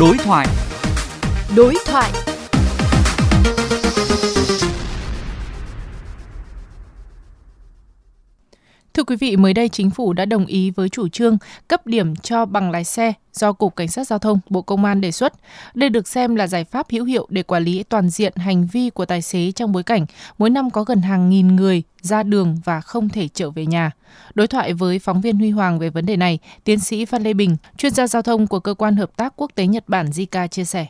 Đối thoại. Đối thoại. Thưa quý vị, mới đây chính phủ đã đồng ý với chủ trương cấp điểm cho bằng lái xe do Cục Cảnh sát Giao thông Bộ Công an đề xuất. Đây được xem là giải pháp hữu hiệu để quản lý toàn diện hành vi của tài xế trong bối cảnh mỗi năm có gần hàng nghìn người ra đường và không thể trở về nhà. Đối thoại với phóng viên Huy Hoàng về vấn đề này, tiến sĩ Phan Lê Bình, chuyên gia giao thông của Cơ quan Hợp tác Quốc tế Nhật Bản JICA chia sẻ.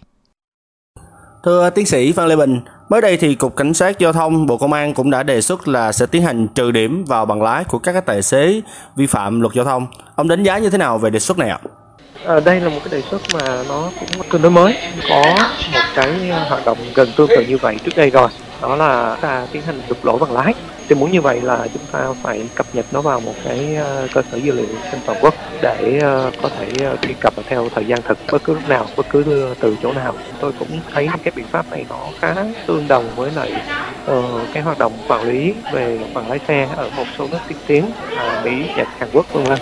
Thưa tiến sĩ Phan Lê Bình, mới đây thì Cục Cảnh sát Giao thông Bộ Công an cũng đã đề xuất là sẽ tiến hành trừ điểm vào bằng lái của các tài xế vi phạm luật giao thông. Ông đánh giá như thế nào về đề xuất này ạ? À, đây là một cái đề xuất mà nó cũng tương đối mới, có một cái hoạt động gần tương tự như vậy trước đây rồi, đó là ta tiến hành đục lỗ bằng lái. Thì muốn như vậy là chúng ta phải cập nhật nó vào một cái ờ, cơ sở dữ liệu trên toàn quốc để ờ, có thể ờ, truy cập theo thời gian thực bất cứ lúc nào bất cứ từ chỗ nào. Tôi cũng thấy cái biện pháp này nó khá tương đồng với lại uh, cái hoạt động quản lý về bằng lái xe ở một số nước tiên tiến uh, mỹ nhật hàn quốc vân vân.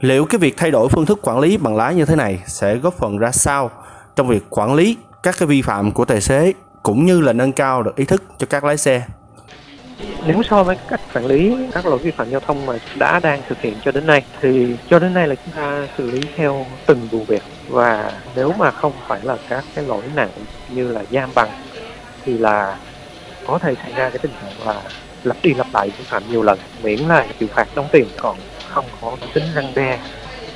Liệu cái việc thay đổi phương thức quản lý bằng lái như thế này sẽ góp phần ra sao trong việc quản lý các cái vi phạm của tài xế? Cũng như là nâng cao được ý thức cho các lái xe. Nếu so với cách quản lý các lỗi vi phạm giao thông mà đã đang thực hiện cho đến nay, thì cho đến nay là chúng ta xử lý theo từng vụ việc. Và nếu mà không phải là các cái lỗi nặng như là giam bằng, thì là có thể xảy ra cái tình trạng là lặp đi lặp lại vi phạm nhiều lần, miễn là chịu phạt đóng tiền, còn không có tính răng đe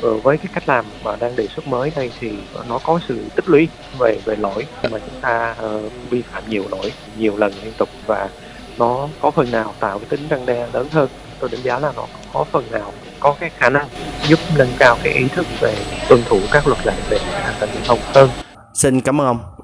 Ờ, với cái cách làm mà đang đề xuất mới đây thì nó có sự tích lũy về về lỗi. Mà chúng ta uh, vi phạm nhiều lỗi nhiều lần liên tục và nó có phần nào tạo cái tính răng đe lớn hơn. Tôi đánh giá là nó có phần nào có cái khả năng giúp nâng cao cái ý thức về tuân thủ các luật lệ về an toàn giao thông hơn. Xin cảm ơn ông.